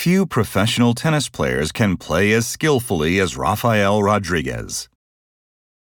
Few professional tennis players can play as skillfully as Rafael Rodriguez.